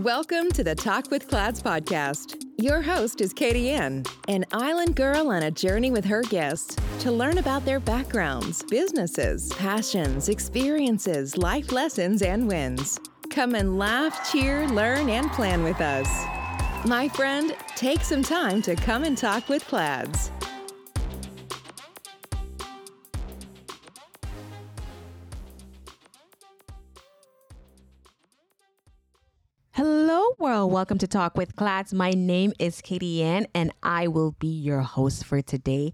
Welcome to the Talk with Clads podcast. Your host is Katie Ann, an island girl on a journey with her guests to learn about their backgrounds, businesses, passions, experiences, life lessons, and wins. Come and laugh, cheer, learn, and plan with us. My friend, take some time to come and talk with Clads. Welcome to Talk with Clads. My name is Katie Ann, and I will be your host for today.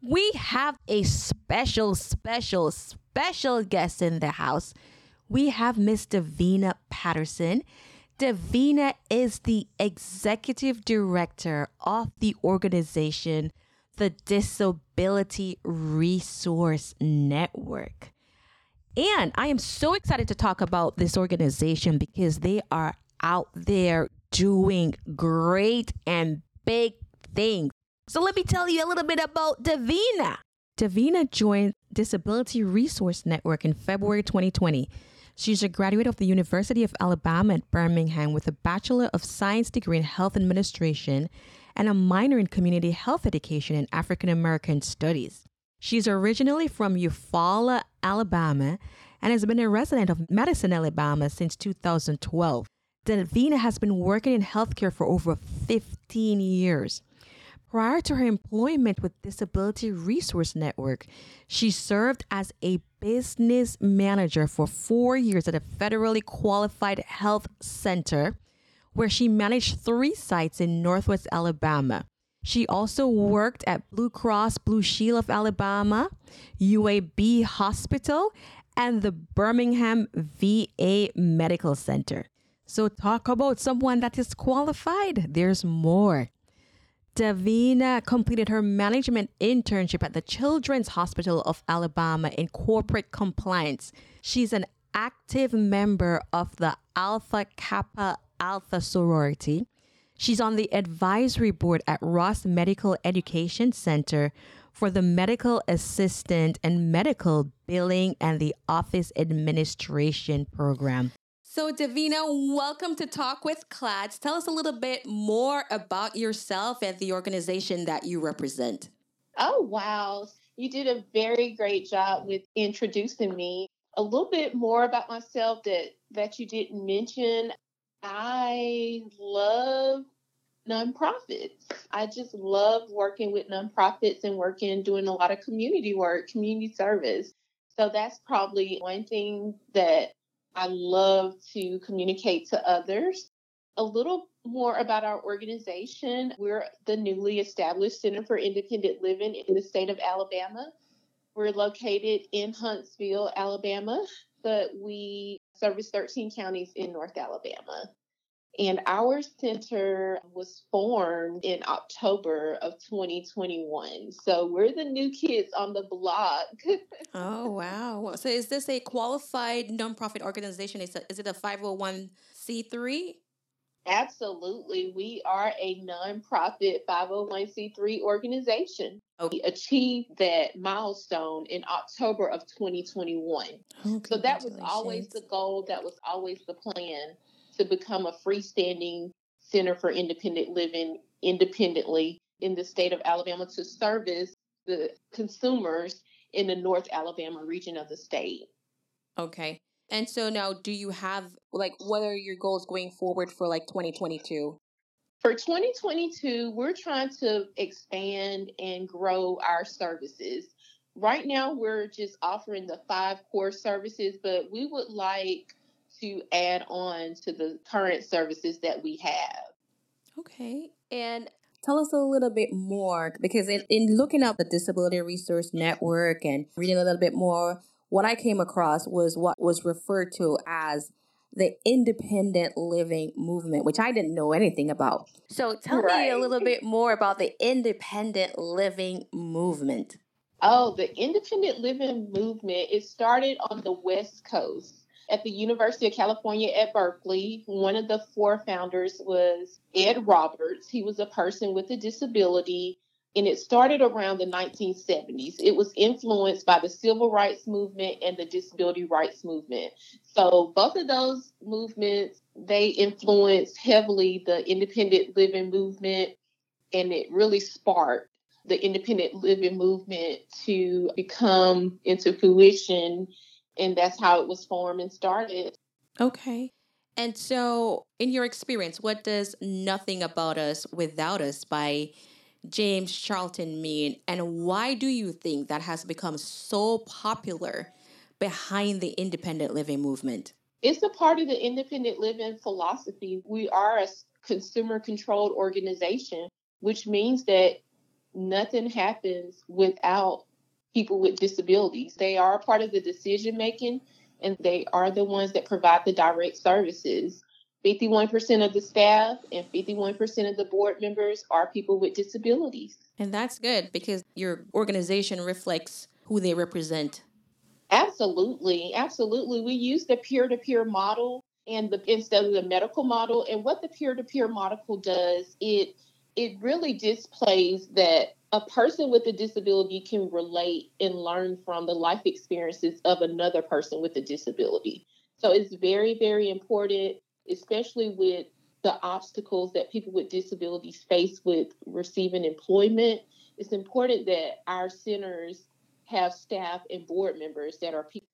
We have a special, special, special guest in the house. We have Miss Davina Patterson. Davina is the executive director of the organization, the Disability Resource Network. And I am so excited to talk about this organization because they are out there doing great and big things. So let me tell you a little bit about Davina. Davina joined Disability Resource Network in February 2020. She's a graduate of the University of Alabama at Birmingham with a Bachelor of Science degree in Health Administration and a minor in Community Health Education and African American Studies. She's originally from Eufaula, Alabama, and has been a resident of Madison, Alabama since 2012. Davina has been working in healthcare for over 15 years. Prior to her employment with Disability Resource Network, she served as a business manager for four years at a federally qualified health center where she managed three sites in Northwest Alabama. She also worked at Blue Cross Blue Shield of Alabama, UAB Hospital, and the Birmingham VA Medical Center. So, talk about someone that is qualified. There's more. Davina completed her management internship at the Children's Hospital of Alabama in corporate compliance. She's an active member of the Alpha Kappa Alpha sorority. She's on the advisory board at Ross Medical Education Center for the medical assistant and medical billing and the office administration program. So, Davina, welcome to Talk with Clads. Tell us a little bit more about yourself and the organization that you represent. Oh, wow. You did a very great job with introducing me. A little bit more about myself that, that you didn't mention. I love nonprofits. I just love working with nonprofits and working, doing a lot of community work, community service. So that's probably one thing that I love to communicate to others. A little more about our organization. We're the newly established Center for Independent Living in the state of Alabama. We're located in Huntsville, Alabama, but we service 13 counties in North Alabama. And our center was formed in October of 2021. So we're the new kids on the block. oh, wow. So is this a qualified nonprofit organization? Is, is it a 501c3? Absolutely. We are a nonprofit 501c3 organization. Oh. We achieved that milestone in October of 2021. Oh, so that was always the goal, that was always the plan to become a freestanding center for independent living independently in the state of Alabama to service the consumers in the North Alabama region of the state. Okay. And so now do you have like what are your goals going forward for like 2022? For 2022, we're trying to expand and grow our services. Right now, we're just offering the five core services, but we would like to add on to the current services that we have. Okay. And tell us a little bit more because in, in looking up the Disability Resource Network and reading a little bit more, what I came across was what was referred to as the independent living movement, which I didn't know anything about. So tell right. me a little bit more about the independent living movement. Oh, the independent living movement, it started on the West Coast at the University of California at Berkeley. One of the four founders was Ed Roberts. He was a person with a disability and it started around the 1970s. It was influenced by the civil rights movement and the disability rights movement. So both of those movements they influenced heavily the independent living movement and it really sparked the independent living movement to become into fruition and that's how it was formed and started. Okay. And so, in your experience, what does Nothing About Us Without Us by James Charlton mean? And why do you think that has become so popular behind the independent living movement? It's a part of the independent living philosophy. We are a consumer controlled organization, which means that nothing happens without people with disabilities. They are a part of the decision making and they are the ones that provide the direct services. 51% of the staff and 51% of the board members are people with disabilities. And that's good because your organization reflects who they represent. Absolutely. Absolutely. We use the peer to peer model and the instead of the medical model. And what the peer to peer model does, it it really displays that a person with a disability can relate and learn from the life experiences of another person with a disability. So it's very, very important, especially with the obstacles that people with disabilities face with receiving employment. It's important that our centers have staff and board members that are people.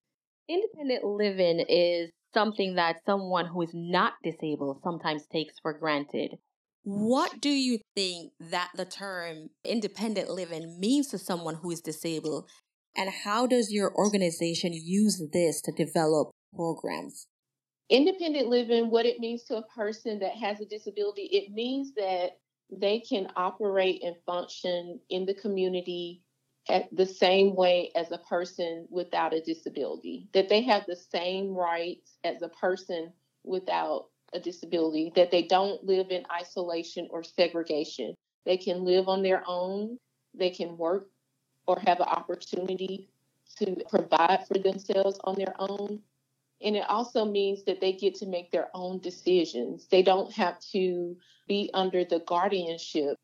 Independent living is something that someone who is not disabled sometimes takes for granted. What do you think that the term independent living means to someone who is disabled? And how does your organization use this to develop programs? Independent living, what it means to a person that has a disability, it means that they can operate and function in the community at the same way as a person without a disability, that they have the same rights as a person without a disability, that they don't live in isolation or segregation. They can live on their own, they can work or have an opportunity to provide for themselves on their own. And it also means that they get to make their own decisions. They don't have to be under the guardianship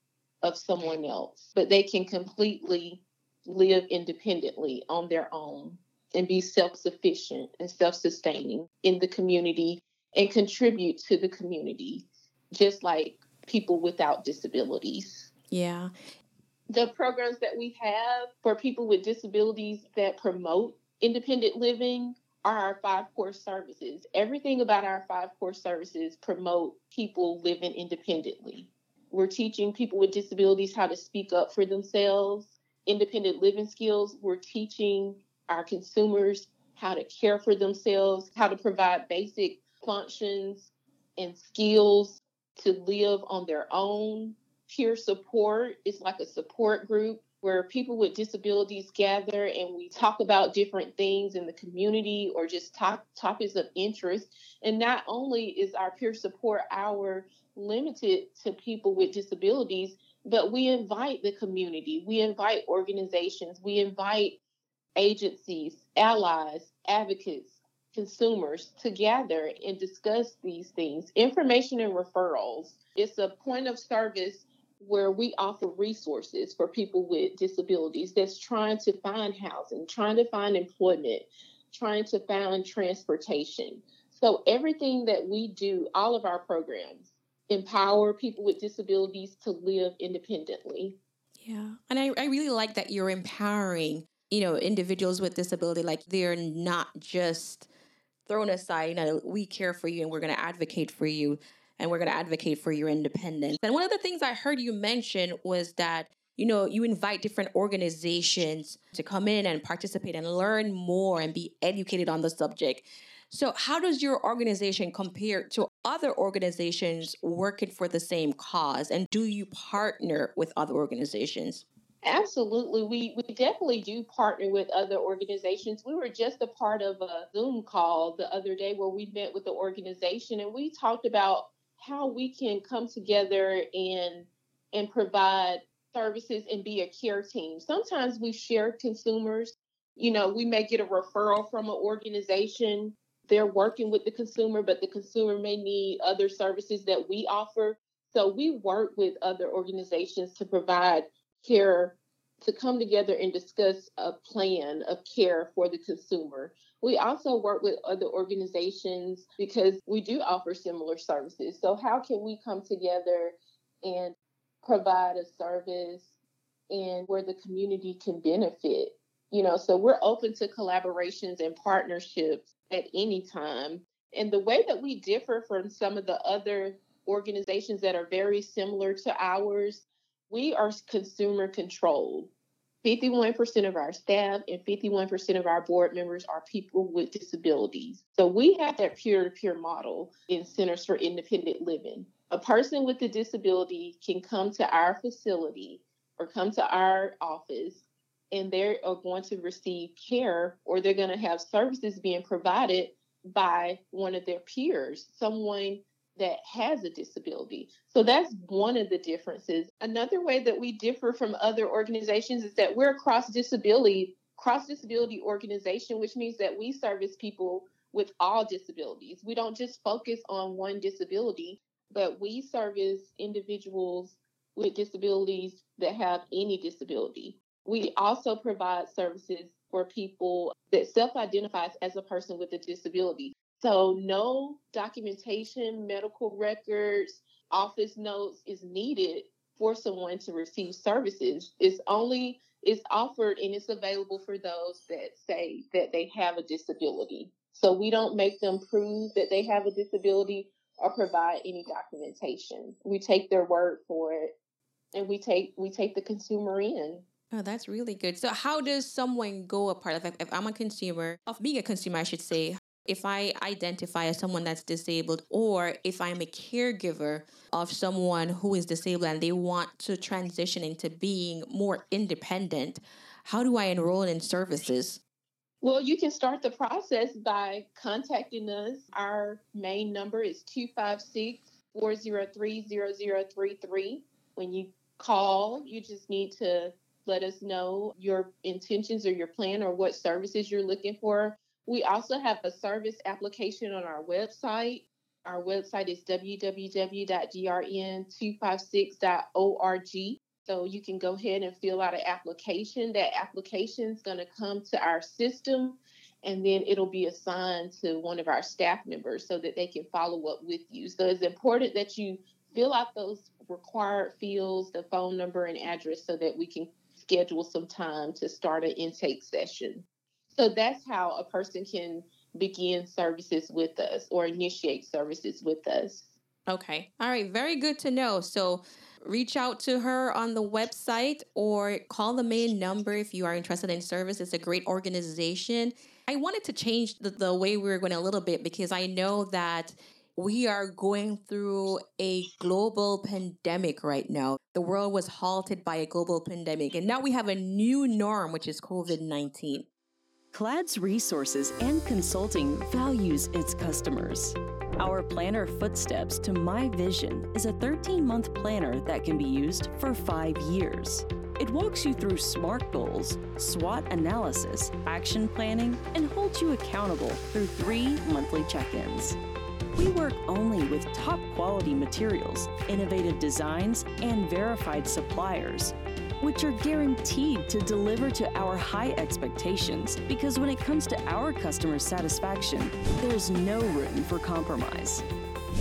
of someone else, but they can completely live independently on their own and be self sufficient and self sustaining in the community and contribute to the community, just like people without disabilities. Yeah. The programs that we have for people with disabilities that promote independent living are our five core services. Everything about our five core services promote people living independently. We're teaching people with disabilities how to speak up for themselves, independent living skills. We're teaching our consumers how to care for themselves, how to provide basic functions and skills to live on their own. Peer support is like a support group where people with disabilities gather and we talk about different things in the community or just talk, topics of interest. And not only is our peer support hour limited to people with disabilities, but we invite the community, we invite organizations, we invite agencies, allies, advocates, consumers to gather and discuss these things. Information and referrals. It's a point of service where we offer resources for people with disabilities that's trying to find housing, trying to find employment, trying to find transportation. So, everything that we do, all of our programs, empower people with disabilities to live independently. Yeah. And I, I really like that you're empowering, you know, individuals with disability. Like they're not just thrown aside, you know, we care for you and we're going to advocate for you and we're going to advocate for your independence. And one of the things I heard you mention was that, you know, you invite different organizations to come in and participate and learn more and be educated on the subject. So, how does your organization compare to other organizations working for the same cause? And do you partner with other organizations? Absolutely. We, we definitely do partner with other organizations. We were just a part of a Zoom call the other day where we met with the organization and we talked about how we can come together and and provide services and be a care team. Sometimes we share consumers. You know, we may get a referral from an organization. They're working with the consumer, but the consumer may need other services that we offer. So we work with other organizations to provide care to come together and discuss a plan of care for the consumer. We also work with other organizations because we do offer similar services. So, how can we come together and provide a service and where the community can benefit? You know, so we're open to collaborations and partnerships at any time. And the way that we differ from some of the other organizations that are very similar to ours, we are consumer controlled. 51% of our staff and 51% of our board members are people with disabilities. So we have that peer to peer model in Centers for Independent Living. A person with a disability can come to our facility or come to our office and they are going to receive care or they're going to have services being provided by one of their peers, someone that has a disability. So that's one of the differences. Another way that we differ from other organizations is that we're a cross disability cross disability organization, which means that we service people with all disabilities. We don't just focus on one disability, but we service individuals with disabilities that have any disability. We also provide services for people that self identifies as a person with a disability. So, no documentation, medical records, office notes is needed for someone to receive services. It's only it's offered and it's available for those that say that they have a disability. So we don't make them prove that they have a disability or provide any documentation. We take their word for it and we take we take the consumer in. Oh, that's really good. So how does someone go apart? If, if I'm a consumer, of being a consumer, I should say, if I identify as someone that's disabled or if I'm a caregiver of someone who is disabled and they want to transition into being more independent, how do I enroll in services? Well, you can start the process by contacting us. Our main number is 256 403 0033. When you call, you just need to let us know your intentions or your plan or what services you're looking for. We also have a service application on our website. Our website is www.drn256.org. So you can go ahead and fill out an application. That application is going to come to our system and then it'll be assigned to one of our staff members so that they can follow up with you. So it's important that you fill out those required fields, the phone number and address so that we can schedule some time to start an intake session. So that's how a person can begin services with us or initiate services with us. Okay. All right. Very good to know. So reach out to her on the website or call the main number if you are interested in service. It's a great organization. I wanted to change the, the way we were going a little bit because I know that we are going through a global pandemic right now. The world was halted by a global pandemic, and now we have a new norm, which is COVID 19. CLADS Resources and Consulting values its customers. Our planner Footsteps to My Vision is a 13 month planner that can be used for five years. It walks you through SMART goals, SWOT analysis, action planning, and holds you accountable through three monthly check ins. We work only with top quality materials, innovative designs, and verified suppliers which are guaranteed to deliver to our high expectations because when it comes to our customer satisfaction, there's no room for compromise.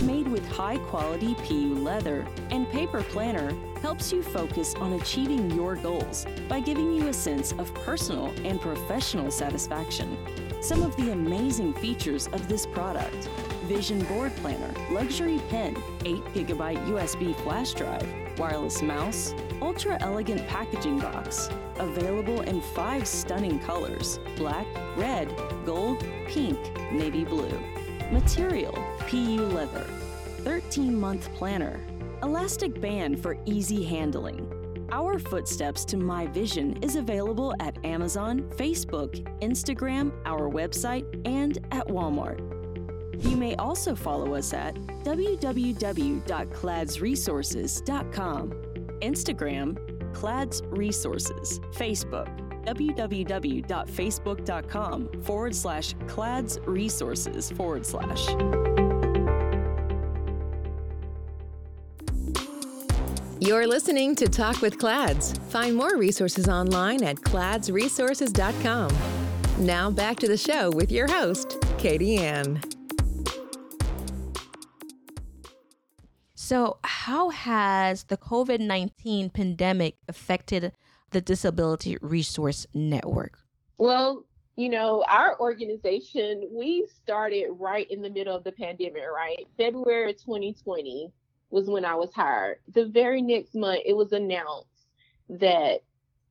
Made with high quality PU leather and paper planner helps you focus on achieving your goals by giving you a sense of personal and professional satisfaction. Some of the amazing features of this product Vision Board Planner, Luxury Pen, 8GB USB flash drive, wireless mouse, ultra elegant packaging box. Available in five stunning colors black, red, gold, pink, navy blue. Material PU leather. 13 month planner. Elastic band for easy handling. Our Footsteps to My Vision is available at Amazon, Facebook, Instagram, our website, and at Walmart. You may also follow us at www.cladsresources.com, Instagram, Clads Resources, Facebook, www.facebook.com forward slash clads resources forward slash. You're listening to Talk with Clads. Find more resources online at cladsresources.com. Now back to the show with your host, Katie Ann. So, how has the COVID 19 pandemic affected the Disability Resource Network? Well, you know, our organization, we started right in the middle of the pandemic, right? February 2020 was when I was hired. The very next month, it was announced that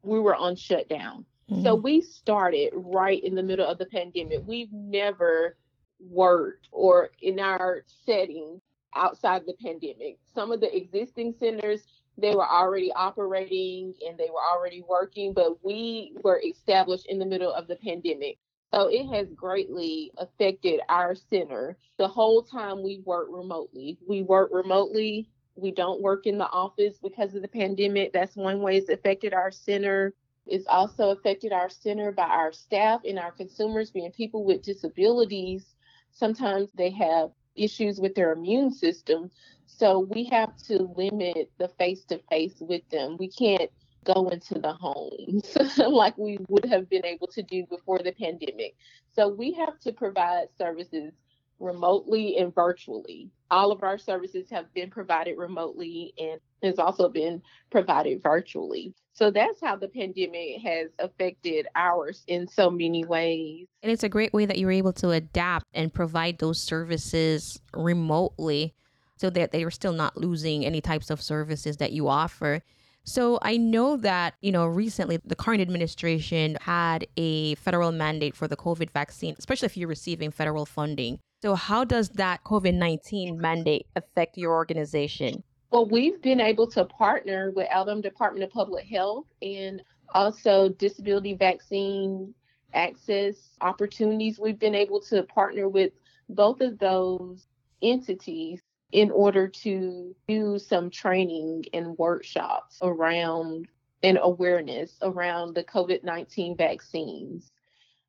we were on shutdown. Mm-hmm. So we started right in the middle of the pandemic. We've never worked or in our setting outside the pandemic. Some of the existing centers, they were already operating and they were already working, but we were established in the middle of the pandemic. So it has greatly affected our center. The whole time we work remotely. We work remotely. We don't work in the office because of the pandemic. That's one way it's affected our center. It's also affected our center by our staff and our consumers being people with disabilities. Sometimes they have issues with their immune system. So we have to limit the face to face with them. We can't go into the homes like we would have been able to do before the pandemic. So we have to provide services remotely and virtually. All of our services have been provided remotely and has also been provided virtually. So that's how the pandemic has affected ours in so many ways. And it's a great way that you're able to adapt and provide those services remotely so that they are still not losing any types of services that you offer. So I know that, you know, recently the current administration had a federal mandate for the COVID vaccine, especially if you're receiving federal funding. So how does that COVID-19 mandate affect your organization? Well, we've been able to partner with Alabama Department of Public Health and also disability vaccine access opportunities. We've been able to partner with both of those entities in order to do some training and workshops around and awareness around the COVID 19 vaccines.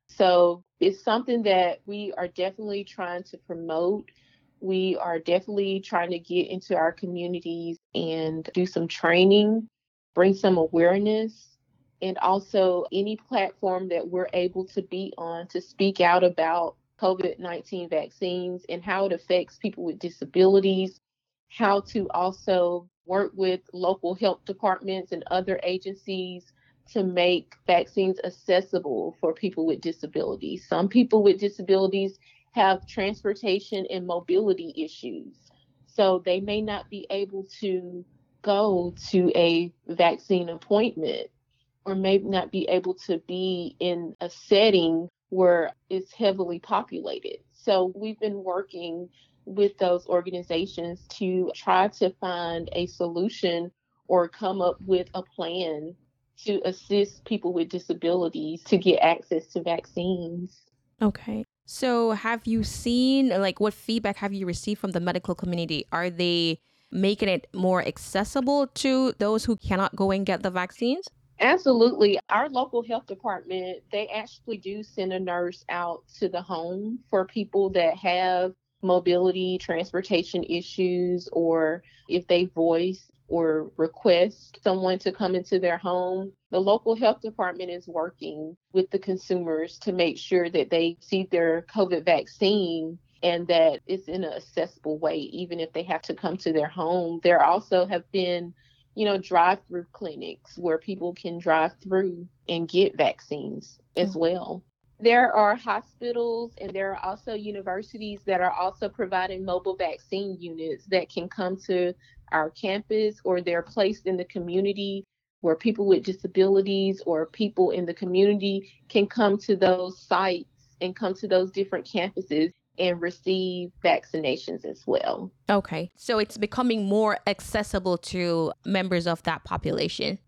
So it's something that we are definitely trying to promote. We are definitely trying to get into our communities and do some training, bring some awareness, and also any platform that we're able to be on to speak out about COVID 19 vaccines and how it affects people with disabilities, how to also work with local health departments and other agencies to make vaccines accessible for people with disabilities. Some people with disabilities have transportation and mobility issues, so they may not be able to go to a vaccine appointment or may not be able to be in a setting where it's heavily populated. So we've been working with those organizations to try to find a solution or come up with a plan to assist people with disabilities to get access to vaccines. Okay. So, have you seen, like, what feedback have you received from the medical community? Are they making it more accessible to those who cannot go and get the vaccines? Absolutely. Our local health department, they actually do send a nurse out to the home for people that have mobility, transportation issues, or if they voice or request someone to come into their home. The local health department is working with the consumers to make sure that they see their COVID vaccine and that it's in an accessible way, even if they have to come to their home. There also have been you know, drive through clinics where people can drive through and get vaccines as mm-hmm. well. There are hospitals and there are also universities that are also providing mobile vaccine units that can come to our campus or they're placed in the community where people with disabilities or people in the community can come to those sites and come to those different campuses and receive vaccinations as well. Okay. So it's becoming more accessible to members of that population.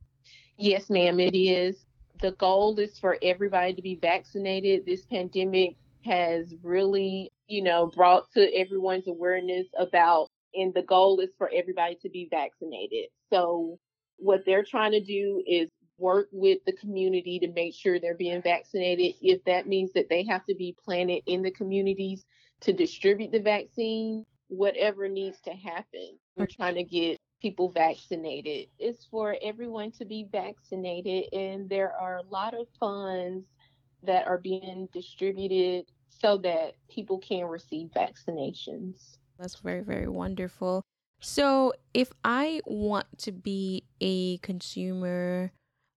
Yes, ma'am, it is. The goal is for everybody to be vaccinated. This pandemic has really, you know, brought to everyone's awareness about, and the goal is for everybody to be vaccinated. So, what they're trying to do is work with the community to make sure they're being vaccinated. If that means that they have to be planted in the communities to distribute the vaccine, whatever needs to happen, we're trying to get people vaccinated. It's for everyone to be vaccinated, and there are a lot of funds that are being distributed so that people can receive vaccinations. That's very, very wonderful. So, if I want to be a consumer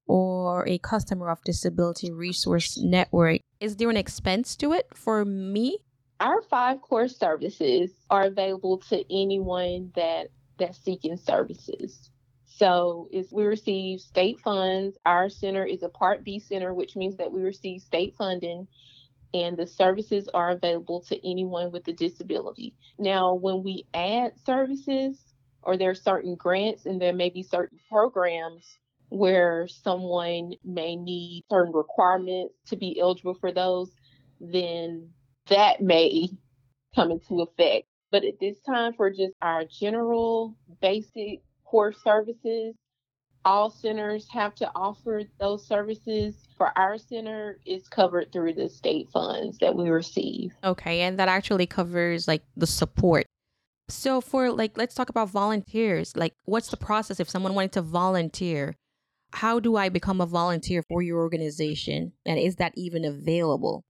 or a customer of Disability Resource Network, is there an expense to it for me? Our five core services are available to anyone that that's seeking services. So we receive state funds, our center is a Part B center, which means that we receive state funding and the services are available to anyone with a disability. Now, when we add services or there are certain grants and there may be certain programs where someone may need certain requirements to be eligible for those, then that may come into effect. But at this time, for just our general basic core services, all centers have to offer those services. For our center, it's covered through the state funds that we receive. Okay, and that actually covers like the support. So for like let's talk about volunteers. Like what's the process if someone wanted to volunteer? How do I become a volunteer for your organization? And is that even available?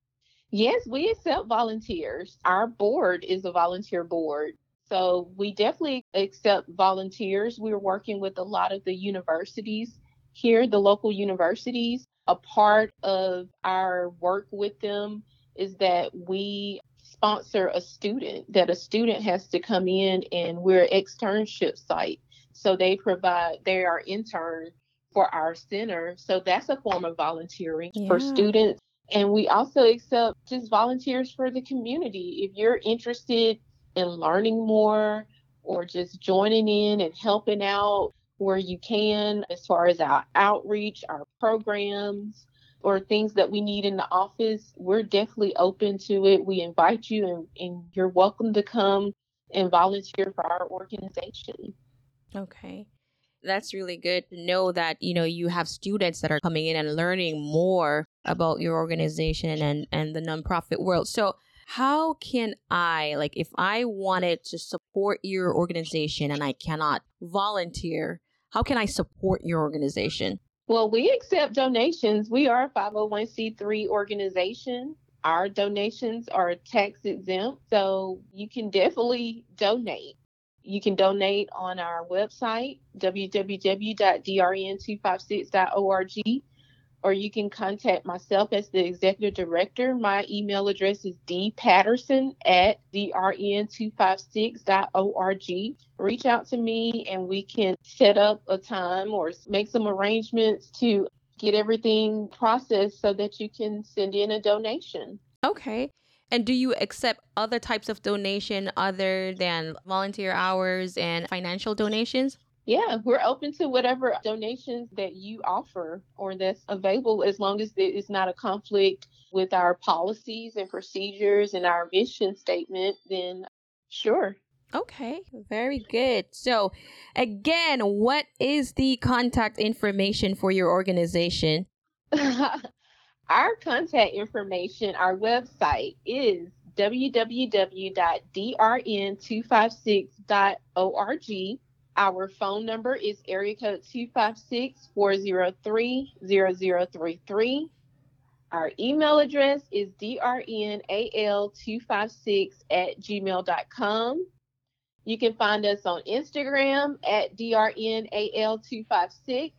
Yes, we accept volunteers. Our board is a volunteer board. So we definitely accept volunteers. We're working with a lot of the universities here, the local universities. A part of our work with them is that we sponsor a student, that a student has to come in and we're an externship site. So they provide, they are intern for our center. So that's a form of volunteering yeah. for students and we also accept just volunteers for the community. If you're interested in learning more or just joining in and helping out where you can, as far as our outreach, our programs, or things that we need in the office, we're definitely open to it. We invite you, and, and you're welcome to come and volunteer for our organization. Okay that's really good to know that you know you have students that are coming in and learning more about your organization and and the nonprofit world. So how can i like if i wanted to support your organization and i cannot volunteer how can i support your organization? Well we accept donations. We are a 501c3 organization. Our donations are tax exempt so you can definitely donate you can donate on our website, www.drn256.org, or you can contact myself as the executive director. My email address is dpatterson at drn256.org. Reach out to me and we can set up a time or make some arrangements to get everything processed so that you can send in a donation. Okay. And do you accept other types of donation other than volunteer hours and financial donations? Yeah, we're open to whatever donations that you offer or that's available as long as it is not a conflict with our policies and procedures and our mission statement, then sure. Okay, very good. So, again, what is the contact information for your organization? Our contact information, our website is www.drn256.org. Our phone number is area code 256-403-0033. Our email address is drnal256 at gmail.com. You can find us on Instagram at drnal256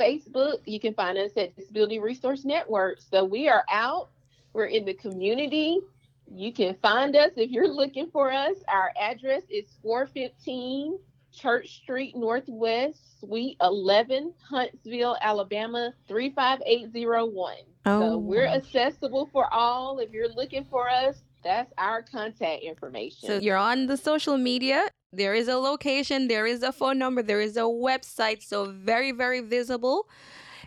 Facebook. You can find us at Disability Resource Network. So we are out. We're in the community. You can find us if you're looking for us. Our address is 415 Church Street Northwest, Suite 11, Huntsville, Alabama 35801. Oh. So we're accessible for all. If you're looking for us, that's our contact information. So you're on the social media. There is a location, there is a phone number, there is a website. So very, very visible.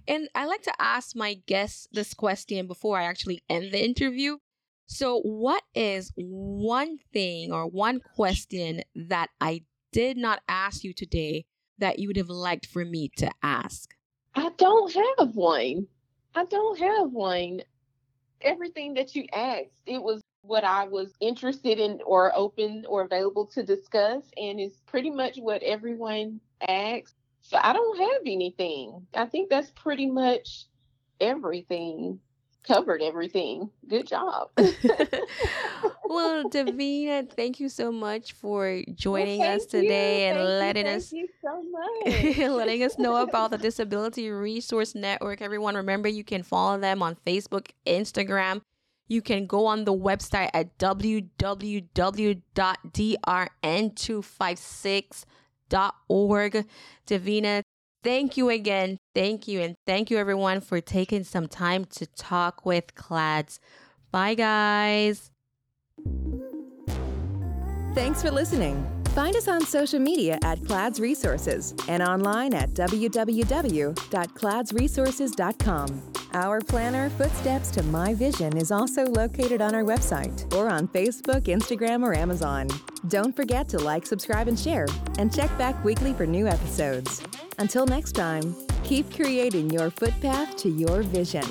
And I like to ask my guests this question before I actually end the interview. So, what is one thing or one question that I did not ask you today that you would have liked for me to ask? I don't have one. I don't have one. Everything that you asked, it was what I was interested in or open or available to discuss. And it's pretty much what everyone asks. So I don't have anything. I think that's pretty much everything. Covered everything. Good job. well, Davina, thank you so much for joining well, us today you. and thank letting you, us so letting us know about the Disability Resource Network. Everyone, remember you can follow them on Facebook, Instagram. You can go on the website at www.drn256.org. Davina, Thank you again. Thank you. And thank you, everyone, for taking some time to talk with CLADS. Bye, guys. Thanks for listening. Find us on social media at CLADS Resources and online at www.cladsresources.com. Our planner, Footsteps to My Vision, is also located on our website or on Facebook, Instagram, or Amazon. Don't forget to like, subscribe, and share, and check back weekly for new episodes. Until next time, keep creating your footpath to your vision.